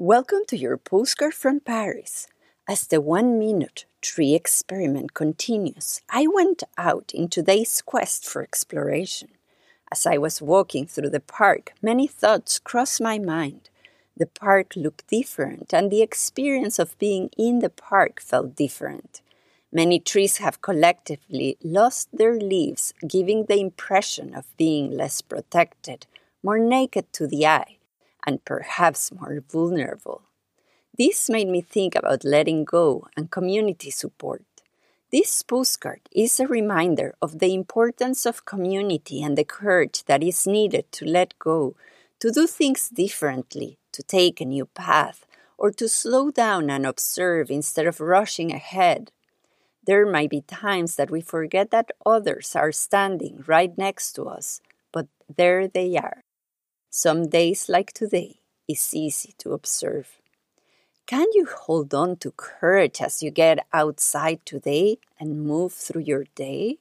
Welcome to your postcard from Paris. As the one minute tree experiment continues, I went out in today's quest for exploration. As I was walking through the park, many thoughts crossed my mind. The park looked different, and the experience of being in the park felt different. Many trees have collectively lost their leaves, giving the impression of being less protected, more naked to the eye, and perhaps more vulnerable. This made me think about letting go and community support. This postcard is a reminder of the importance of community and the courage that is needed to let go, to do things differently, to take a new path, or to slow down and observe instead of rushing ahead there might be times that we forget that others are standing right next to us, but there they are. Some days, like today, is easy to observe. Can you hold on to courage as you get outside today and move through your day?